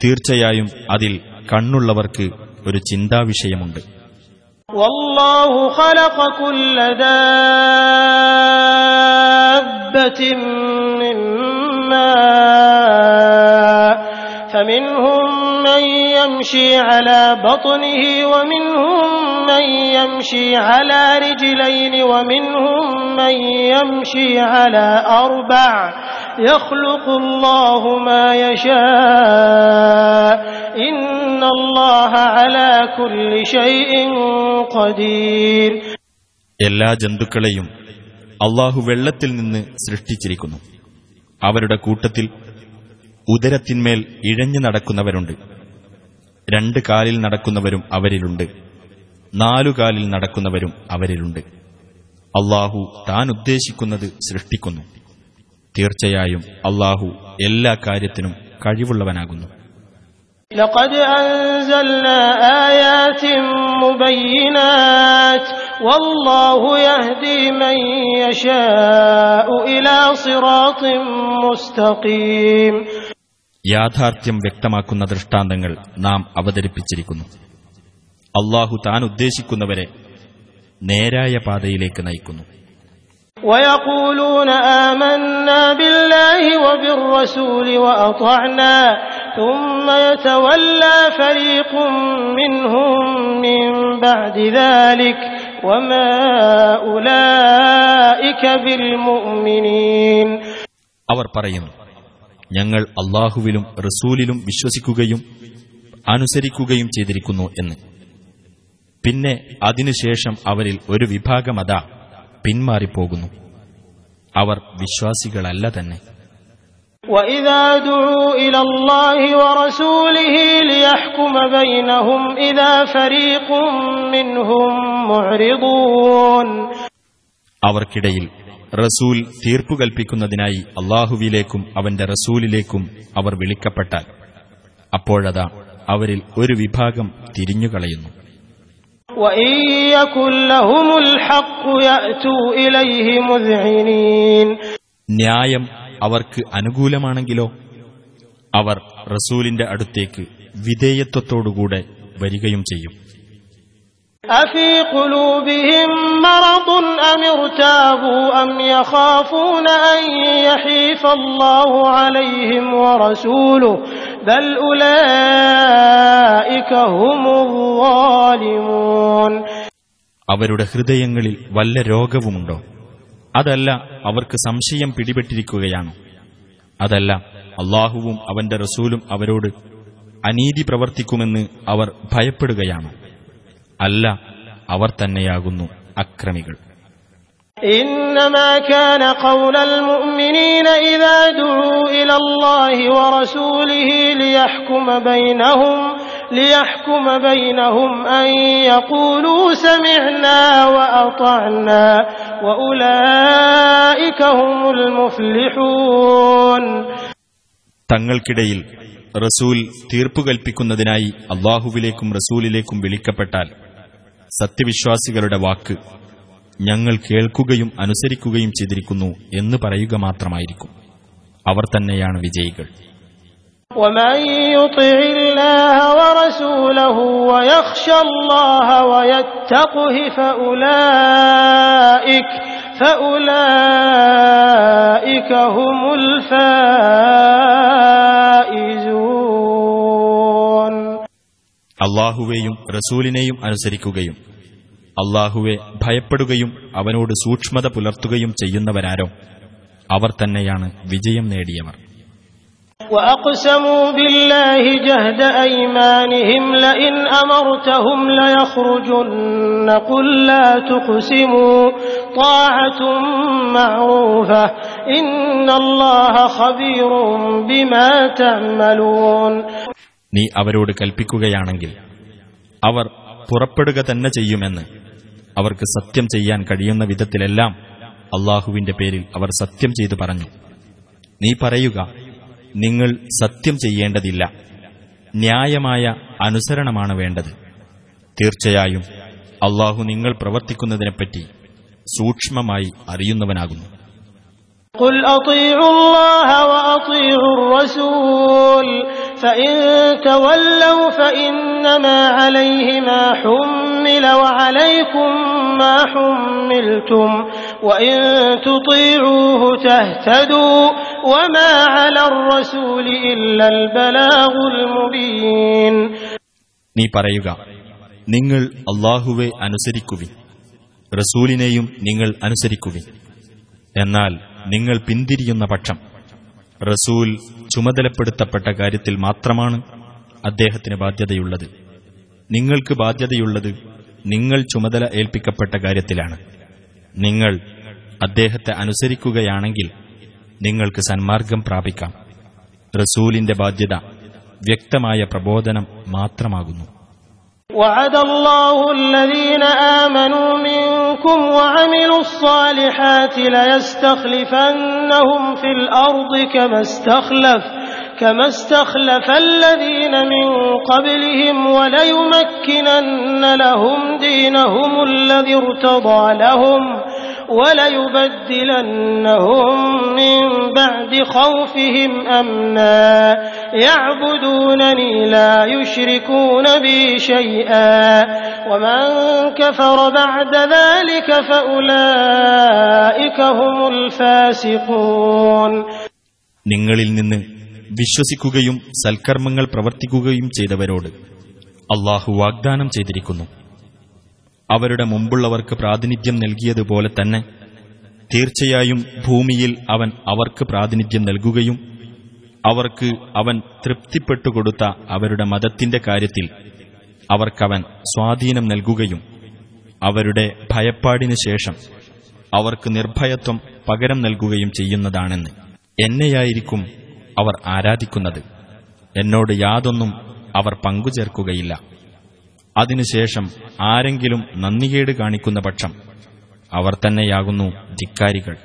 തീർച്ചയായും അതിൽ കണ്ണുള്ളവർക്ക് ഒരു ചിന്താവിഷയമുണ്ട് والله خلق كل دابة من ماء يمشي على بطنه ومنهم من يمشي على رجلين ومنهم من يمشي على أربع يخلق الله ما يشاء إن الله على كل شيء قدير എല്ലാ ജന്തുക്കളെയും അള്ളാഹു വെള്ളത്തിൽ നിന്ന് സൃഷ്ടിച്ചിരിക്കുന്നു അവരുടെ കൂട്ടത്തിൽ ഉദരത്തിന്മേൽ ഇഴഞ്ഞു നടക്കുന്നവരുണ്ട് രണ്ട് കാലിൽ നടക്കുന്നവരും അവരിലുണ്ട് നാലു കാലിൽ നടക്കുന്നവരും അവരിലുണ്ട് അള്ളാഹു താൻ ഉദ്ദേശിക്കുന്നത് സൃഷ്ടിക്കുന്നു തീർച്ചയായും അള്ളാഹു എല്ലാ കാര്യത്തിനും കഴിവുള്ളവനാകുന്നു لقد أنزلنا آيات مبينات والله يهدي من يشاء إلى صراط مستقيم യാഥാർത്ഥ്യം വ്യക്തമാക്കുന്ന ദൃഷ്ടാന്തങ്ങൾ നാം അവതരിപ്പിച്ചിരിക്കുന്നു. അള്ളാഹു താൻ ഉദ്ദേശിക്കുന്നവരെ നേരായ പാതയിലേക്ക് നയിക്കുന്നു. അവർ പറയുന്നു ഞങ്ങൾ അള്ളാഹുവിലും റസൂലിലും വിശ്വസിക്കുകയും അനുസരിക്കുകയും ചെയ്തിരിക്കുന്നു എന്ന്. പിന്നെ അതിനുശേഷം അവരിൽ ഒരു വിഭാഗമതാ പിന്മാറിപ്പോകുന്നു. അവർ വിശ്വാസികളല്ല തന്നെ. അവർക്കിടയിൽ റസൂൽ തീർപ്പുകൽപ്പിക്കുന്നതിനായി അള്ളാഹുവിലേക്കും അവന്റെ റസൂലിലേക്കും അവർ വിളിക്കപ്പെട്ടാൽ. അപ്പോഴതാ അവരിൽ ഒരു വിഭാഗം തിരിഞ്ഞുകളയുന്നു. ന്യായം അവർക്ക് അനുകൂലമാണെങ്കിലോ? അവർ റസൂലിന്റെ അടുത്തേക്ക് വിധേയത്വത്തോടുകൂടെ വരികയും ചെയ്യും. أفي قلوبهم مرض أم ارتابوا أم يخافون أن يحيف الله عليهم ورسوله بل أولئك هم الظالمون അവരുടെ ഹൃദയങ്ങളിൽ വല്ല രോഗവുമുണ്ടോ അതല്ല അവർക്ക് സംശയം പിടിപെട്ടിരിക്കുകയാണോ അതല്ല അള്ളാഹുവും അവന്റെ റസൂലും അവരോട് അനീതി പ്രവർത്തിക്കുമെന്ന് അവർ ഭയപ്പെടുകയാണോ അല്ല അവർ തന്നെയാകുന്നു അക്രമികൾ إنما كان قول المؤمنين إذا دعوا إلى الله ورسوله ليحكم بينهم ليحكم بينهم أن يقولوا سمعنا وأطعنا وأولئك هم المفلحون തങ്ങൾക്കിടയിൽ റസൂൽ തീർപ്പു കൽപ്പിക്കുന്നതിനായി അള്ളാഹുവിലേക്കും റസൂലിലേക്കും വിളിക്കപ്പെട്ടാൽ സത്യവിശ്വാസികളുടെ വാക്ക് ഞങ്ങൾ കേൾക്കുകയും അനുസരിക്കുകയും ചെയ്തിരിക്കുന്നു എന്ന് പറയുക മാത്രമായിരിക്കും അവർ തന്നെയാണ് വിജയികൾ ومن يطع الله ورسوله ويخشى الله ويتقه فأولئك فأولئك هم الفائزون അള്ളാഹുവേയും റസൂലിനെയും അനുസരിക്കുകയും അള്ളാഹുവെ ഭയപ്പെടുകയും അവനോട് സൂക്ഷ്മത പുലർത്തുകയും ചെയ്യുന്നവരാരോ അവർ തന്നെയാണ് വിജയം നേടിയവർ وأقسموا بالله جهد أيمانهم لئن أمرتهم ليخرجن قل لا تقسموا طاعة معروفة إن الله خبير بما تعملون നീ അവരോട് കൽപ്പിക്കുകയാണെങ്കിൽ അവർ പുറപ്പെടുക തന്നെ ചെയ്യുമെന്ന് അവർക്ക് സത്യം ചെയ്യാൻ കഴിയുന്ന വിധത്തിലെല്ലാം അള്ളാഹുവിന്റെ പേരിൽ അവർ സത്യം ചെയ്തു പറഞ്ഞു നീ പറയുക നിങ്ങൾ സത്യം ചെയ്യേണ്ടതില്ല ന്യായമായ അനുസരണമാണ് വേണ്ടത് തീർച്ചയായും അള്ളാഹു നിങ്ങൾ പ്രവർത്തിക്കുന്നതിനെപ്പറ്റി സൂക്ഷ്മമായി അറിയുന്നവനാകുന്നു قل أطيعوا الله وأطيعوا الرسول فإن تولوا فإنما عليه ما حمل وعليكم ما حملتم وإن تطيعوه تهتدوا وما على الرسول إلا البلاغ المبين നീ പറയുക നിങ്ങൾ അള്ളാഹുവെ അനുസരിക്കുവിൻ റസൂലിനെയും നിങ്ങൾ അനുസരിക്കുവിൻ എന്നാൽ നിങ്ങൾ പിന്തിരിയുന്ന പക്ഷം റസൂൽ ചുമതലപ്പെടുത്തപ്പെട്ട കാര്യത്തിൽ മാത്രമാണ് അദ്ദേഹത്തിന് ബാധ്യതയുള്ളത്. നിങ്ങൾക്ക് ബാധ്യതയുള്ളത് നിങ്ങൾ ചുമതല ഏൽപ്പിക്കപ്പെട്ട കാര്യത്തിലാണ്. നിങ്ങൾ അദ്ദേഹത്തെ അനുസരിക്കുകയാണെങ്കിൽ നിങ്ങൾക്ക് സന്മാർഗം പ്രാപിക്കാം. റസൂലിന്റെ ബാധ്യത വ്യക്തമായ പ്രബോധനം മാത്രമാകുന്നു. وعد الله الذين آمنوا منكم وعملوا الصالحات ليستخلفنهم في الأرض كما استخلف كما استخلف الذين من قبلهم وليمكنن لهم دينهم الذي ارتضى لهم وليبدلنهم من بعد خوفهم أمنا يعبدونني لا يشركون بي شيئا ومن كفر بعد ذلك فأولئك هم الفاسقون നിങ്ങളിൽ നിന്ന് വിശ്വസിക്കുകയും സൽക്കർമ്മങ്ങൾ പ്രവർത്തിക്കുകയും ചെയ്തവരോട് അള്ളാഹു വാഗ്ദാനം ചെയ്തിരിക്കുന്നു അവരുടെ മുമ്പുള്ളവർക്ക് പ്രാതിനിധ്യം നൽകിയതുപോലെ തന്നെ തീർച്ചയായും ഭൂമിയിൽ അവൻ അവർക്ക് പ്രാതിനിധ്യം നൽകുകയും അവർക്ക് അവൻ തൃപ്തിപ്പെട്ടുകൊടുത്ത അവരുടെ മതത്തിന്റെ കാര്യത്തിൽ അവർക്കവൻ സ്വാധീനം നൽകുകയും അവരുടെ ഭയപ്പാടിനു ശേഷം അവർക്ക് നിർഭയത്വം പകരം നൽകുകയും ചെയ്യുന്നതാണെന്ന് എന്നെയായിരിക്കും അവർ ആരാധിക്കുന്നത്. എന്നോട് യാതൊന്നും അവർ പങ്കുചേർക്കുകയില്ല. അതിനുശേഷം ആരെങ്കിലും നന്ദികേട് കാണിക്കുന്ന പക്ഷം അവർ തന്നെയാകുന്നു ധിക്കാരികൾ.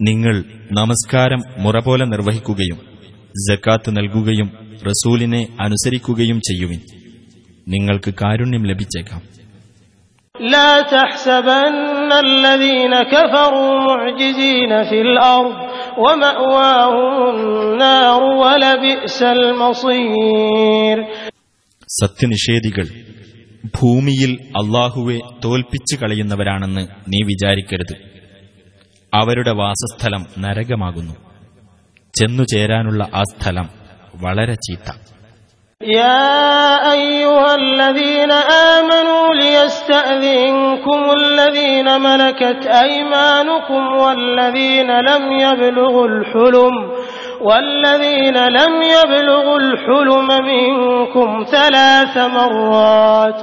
നിങ്ങൾ നമസ്കാരം മുറപോലെ നിർവഹിക്കുകയും ജക്കാത്ത് നൽകുകയും റസൂലിനെ അനുസരിക്കുകയും ചെയ്യുവിൻ. നിങ്ങൾക്ക് കാരുണ്യം ലഭിച്ചേക്കാം. لا تحسبن الذين كفروا معجزين في الأرض ومأواهم النار ولبئس المصير സത്യനിഷേധികൾ ഭൂമിയിൽ അള്ളാഹുവെ തോൽപ്പിച്ചു കളയുന്നവരാണെന്ന് നീ വിചാരിക്കരുത് അവരുടെ വാസസ്ഥലം നരകമാകുന്നു ചെന്നുചേരാനുള്ള ആ സ്ഥലം വളരെ ചീത്ത يا أيها الذين آمنوا ليستأذنكم الذين ملكت أيمانكم والذين لم يبلغوا الحلم والذين لم يبلغوا الحلم منكم ثلاث مرات.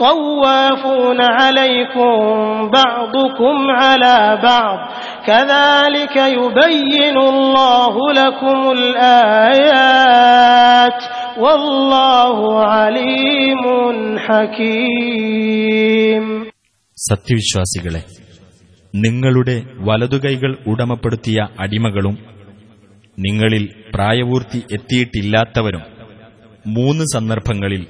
طوافون عليكم بعضكم على بعض كذلك يبين الله لكم الآيات والله عليم حكيم സത്യവിശ്വാസികളെ നിങ്ങളുടെ വലതുകൈകൾ ഉടമപ്പെടുത്തിയ അടിമകളും നിങ്ങളിൽ പ്രായപൂർത്തി എത്തിയിട്ടില്ലാത്തവരും മൂന്ന് സന്ദർഭങ്ങളിൽ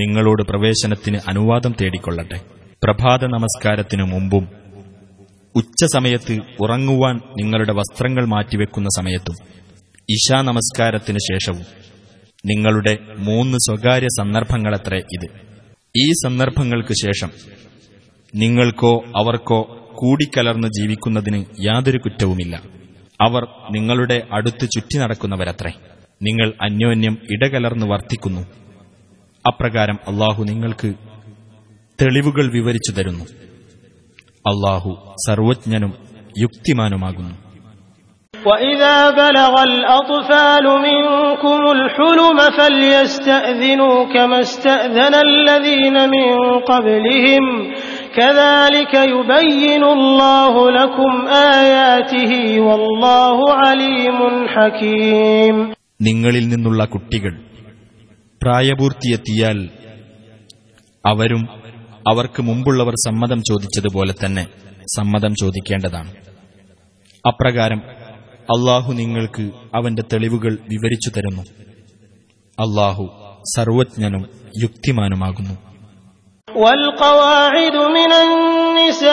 നിങ്ങളോട് പ്രവേശനത്തിന് അനുവാദം തേടിക്കൊള്ളട്ടെ. പ്രഭാത നമസ്കാരത്തിനു മുമ്പും ഉച്ചസമയത്ത് ഉറങ്ങുവാൻ നിങ്ങളുടെ വസ്ത്രങ്ങൾ മാറ്റിവെക്കുന്ന സമയത്തും ഇശാ നമസ്കാരത്തിന് ശേഷവും നിങ്ങളുടെ മൂന്ന് സ്വകാര്യ സന്ദർഭങ്ങളത്രേ ഇത്. ഈ സന്ദർഭങ്ങൾക്ക് ശേഷം നിങ്ങൾക്കോ അവർക്കോ കൂടിക്കലർന്ന് ജീവിക്കുന്നതിന് യാതൊരു കുറ്റവുമില്ല. അവർ നിങ്ങളുടെ അടുത്ത് ചുറ്റി നടക്കുന്നവരത്രേ. നിങ്ങൾ അന്യോന്യം ഇടകലർന്ന് വർത്തിക്കുന്നു. അപ്രകാരം അള്ളാഹു നിങ്ങൾക്ക് തെളിവുകൾ വിവരിച്ചു തരുന്നു അള്ളാഹു സർവജ്ഞനും യുക്തിമാനുമാകുന്നു وإذا بلغ الأطفال منكم الحلم فليستأذنوا كما استأذن الذين من قبلهم كذلك يبين الله لكم آياته والله عليم حكيم നിങ്ങളിൽ നിന്നുള്ള കുട്ടികൾ പ്രായപൂർത്തിയെത്തിയാൽ അവരും അവർക്ക് മുമ്പുള്ളവർ സമ്മതം ചോദിച്ചതുപോലെ തന്നെ സമ്മതം ചോദിക്കേണ്ടതാണ്. അപ്രകാരം അള്ളാഹു നിങ്ങൾക്ക് അവന്റെ തെളിവുകൾ വിവരിച്ചു തരുന്നു. അള്ളാഹു സർവജ്ഞനും യുക്തിമാനുമാകുന്നു. والقواعد من النساء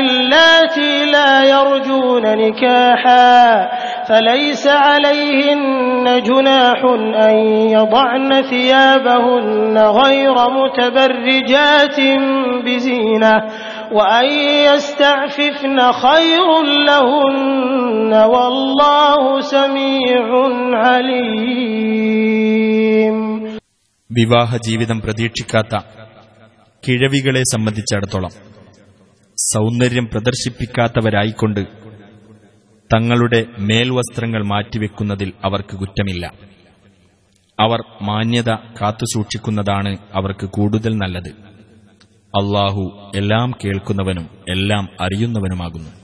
اللاتي لا يرجون نكاحا فليس عليهن جناح أن يضعن ثيابهن غير متبرجات بزينة وأن يستعففن خير لهن والله سميع عليم വിവാഹ ജീവിതം പ്രതീക്ഷിക്കാത്ത കിഴവികളെ സംബന്ധിച്ചിടത്തോളം സൗന്ദര്യം പ്രദർശിപ്പിക്കാത്തവരായിക്കൊണ്ട് തങ്ങളുടെ മേൽവസ്ത്രങ്ങൾ മാറ്റിവെക്കുന്നതിൽ അവർക്ക് കുറ്റമില്ല. അവർ മാന്യത കാത്തുസൂക്ഷിക്കുന്നതാണ് അവർക്ക് കൂടുതൽ നല്ലത്. അള്ളാഹു എല്ലാം കേൾക്കുന്നവനും എല്ലാം അറിയുന്നവനുമാകുന്നു.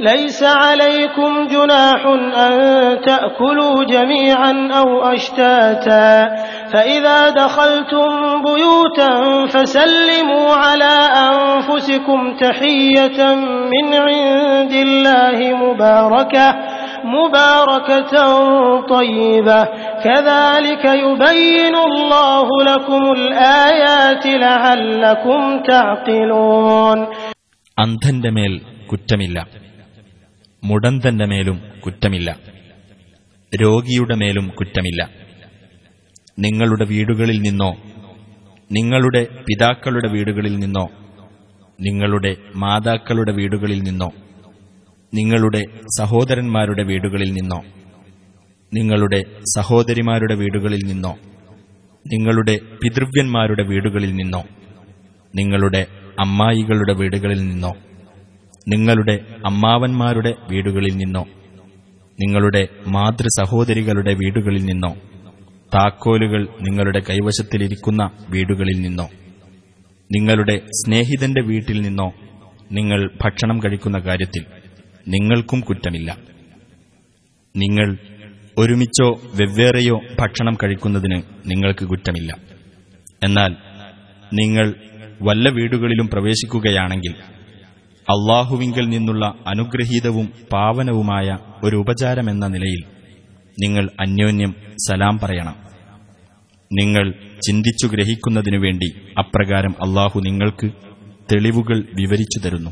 ليس عليكم جناح أن تأكلوا جميعا أو أشتاتا فإذا دخلتم بيوتا فسلموا على أنفسكم تحية من عند الله مباركة مباركة طيبة كذلك يبين الله لكم الآيات لعلكم تعقلون അന്ധന്റെ മേൽ കുറ്റമില്ല മുടന്തന്റെ മേലും കുറ്റമില്ല. രോഗിയുടെ മേലും കുറ്റമില്ല. നിങ്ങളുടെ വീടുകളിൽ നിന്നോ നിങ്ങളുടെ പിതാക്കളുടെ വീടുകളിൽ നിന്നോ നിങ്ങളുടെ മാതാക്കളുടെ വീടുകളിൽ നിന്നോ നിങ്ങളുടെ സഹോദരന്മാരുടെ വീടുകളിൽ നിന്നോ നിങ്ങളുടെ സഹോദരിമാരുടെ വീടുകളിൽ നിന്നോ നിങ്ങളുടെ പിതൃവ്യന്മാരുടെ വീടുകളിൽ നിന്നോ നിങ്ങളുടെ അമ്മായികളുടെ വീടുകളിൽ നിന്നോ നിങ്ങളുടെ അമ്മാവന്മാരുടെ വീടുകളിൽ നിന്നോ നിങ്ങളുടെ മാതൃ സഹോദരികളുടെ വീടുകളിൽ നിന്നോ താക്കോലുകൾ നിങ്ങളുടെ കൈവശത്തിലിരിക്കുന്ന വീടുകളിൽ നിന്നോ നിങ്ങളുടെ സ്നേഹിതന്റെ വീട്ടിൽ നിന്നോ നിങ്ങൾ ഭക്ഷണം കഴിക്കുന്ന കാര്യത്തിൽ നിങ്ങൾക്കും കുറ്റമില്ല. നിങ്ങൾ ഒരുമിച്ചോ വെവ്വേറെയോ ഭക്ഷണം കഴിക്കുന്നതിന് നിങ്ങൾക്ക് കുറ്റമില്ല. എന്നാൽ നിങ്ങൾ വല്ല വീടുകളിലും പ്രവേശിക്കുകയാണെങ്കിൽ അള്ളാഹുവിങ്കിൽ നിന്നുള്ള അനുഗ്രഹീതവും പാവനവുമായ ഒരു ഉപചാരമെന്ന നിലയിൽ നിങ്ങൾ അന്യോന്യം സലാം പറയണം. നിങ്ങൾ ചിന്തിച്ചു ഗ്രഹിക്കുന്നതിനു വേണ്ടി അപ്രകാരം അള്ളാഹു നിങ്ങൾക്ക് തെളിവുകൾ വിവരിച്ചു തരുന്നു.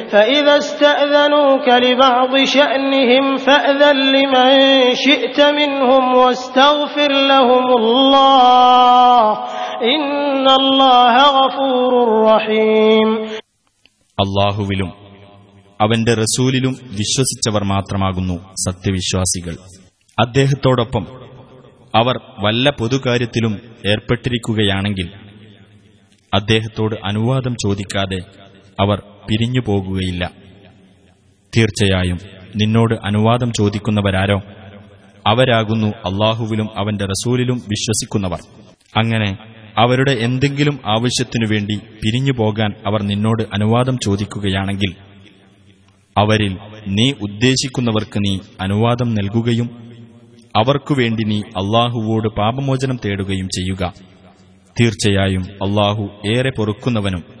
فإذا استأذنوك لبعض شأنهم فأذن لمن شئت منهم واستغفر لهم الله إن الله غفور رحيم അള്ളാഹുവിലും അവന്റെ റസൂലിലും വിശ്വസിച്ചവർ മാത്രമാകുന്നു സത്യവിശ്വാസികൾ അദ്ദേഹത്തോടൊപ്പം അവർ വല്ല പൊതുകാര്യത്തിലും ഏർപ്പെട്ടിരിക്കുകയാണെങ്കിൽ അദ്ദേഹത്തോട് അനുവാദം ചോദിക്കാതെ അവർ പിരിഞ്ഞു പോകുകയില്ല. തീർച്ചയായും നിന്നോട് അനുവാദം ചോദിക്കുന്നവരാരോ? അവരാകുന്നു അള്ളാഹുവിലും അവന്റെ റസൂലിലും വിശ്വസിക്കുന്നവർ. അങ്ങനെ അവരുടെ എന്തെങ്കിലും ആവശ്യത്തിനു വേണ്ടി പിരിഞ്ഞു പോകാൻ അവർ നിന്നോട് അനുവാദം ചോദിക്കുകയാണെങ്കിൽ അവരിൽ നീ ഉദ്ദേശിക്കുന്നവർക്ക് നീ അനുവാദം നൽകുകയും അവർക്കുവേണ്ടി നീ അള്ളാഹുവോട് പാപമോചനം തേടുകയും ചെയ്യുക. തീർച്ചയായും അള്ളാഹു ഏറെ പൊറുക്കുന്നവനും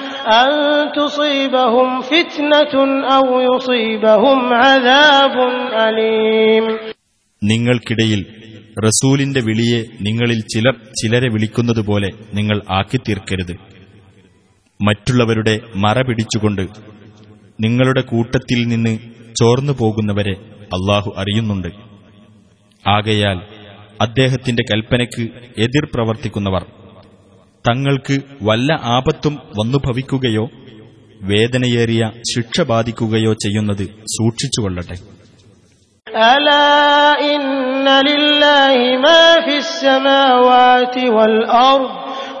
أن تصيبهم فتنة أو يصيبهم عذاب أليم നിങ്ങൾക്കിടയിൽ റസൂലിന്റെ വിളിയെ നിങ്ങളിൽ ചിലർ ചിലരെ വിളിക്കുന്നതുപോലെ നിങ്ങൾ ആക്കിത്തീർക്കരുത് മറ്റുള്ളവരുടെ മറ പിടിച്ചുകൊണ്ട് നിങ്ങളുടെ കൂട്ടത്തിൽ നിന്ന് ചോർന്നു പോകുന്നവരെ അള്ളാഹു അറിയുന്നുണ്ട് ആകയാൽ അദ്ദേഹത്തിന്റെ കൽപ്പനയ്ക്ക് എതിർ പ്രവർത്തിക്കുന്നവർ തങ്ങൾക്ക് വല്ല ആപത്തും വന്നുഭവിക്കുകയോ വേദനയേറിയ ശിക്ഷ ബാധിക്കുകയോ ചെയ്യുന്നത് സൂക്ഷിച്ചുകൊള്ളട്ടെ. അല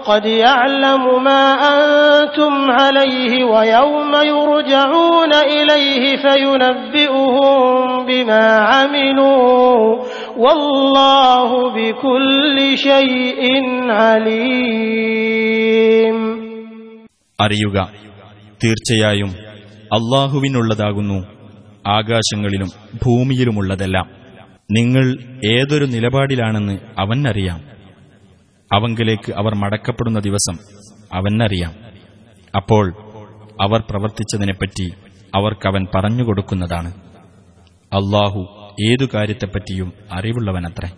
إن لله ما في السماوات والأرض قد يعلم ما أنتم عليه ويوم يرجعون إليه فينبئهم بما عملوا والله بكل شيء عليم അറിയുക തീർച്ചയായും അള്ളാഹുവിനുള്ളതാകുന്നു ആകാശങ്ങളിലും ഭൂമിയിലുമുള്ളതെല്ലാം നിങ്ങൾ ഏതൊരു നിലപാടിലാണെന്ന് അവനറിയാം അവങ്കിലേക്ക് അവർ മടക്കപ്പെടുന്ന ദിവസം അവനറിയാം. അപ്പോൾ അവർ പ്രവർത്തിച്ചതിനെപ്പറ്റി അവർക്കവൻ പറഞ്ഞുകൊടുക്കുന്നതാണ്. അള്ളാഹു ഏതു കാര്യത്തെപ്പറ്റിയും അറിവുള്ളവനത്രേ.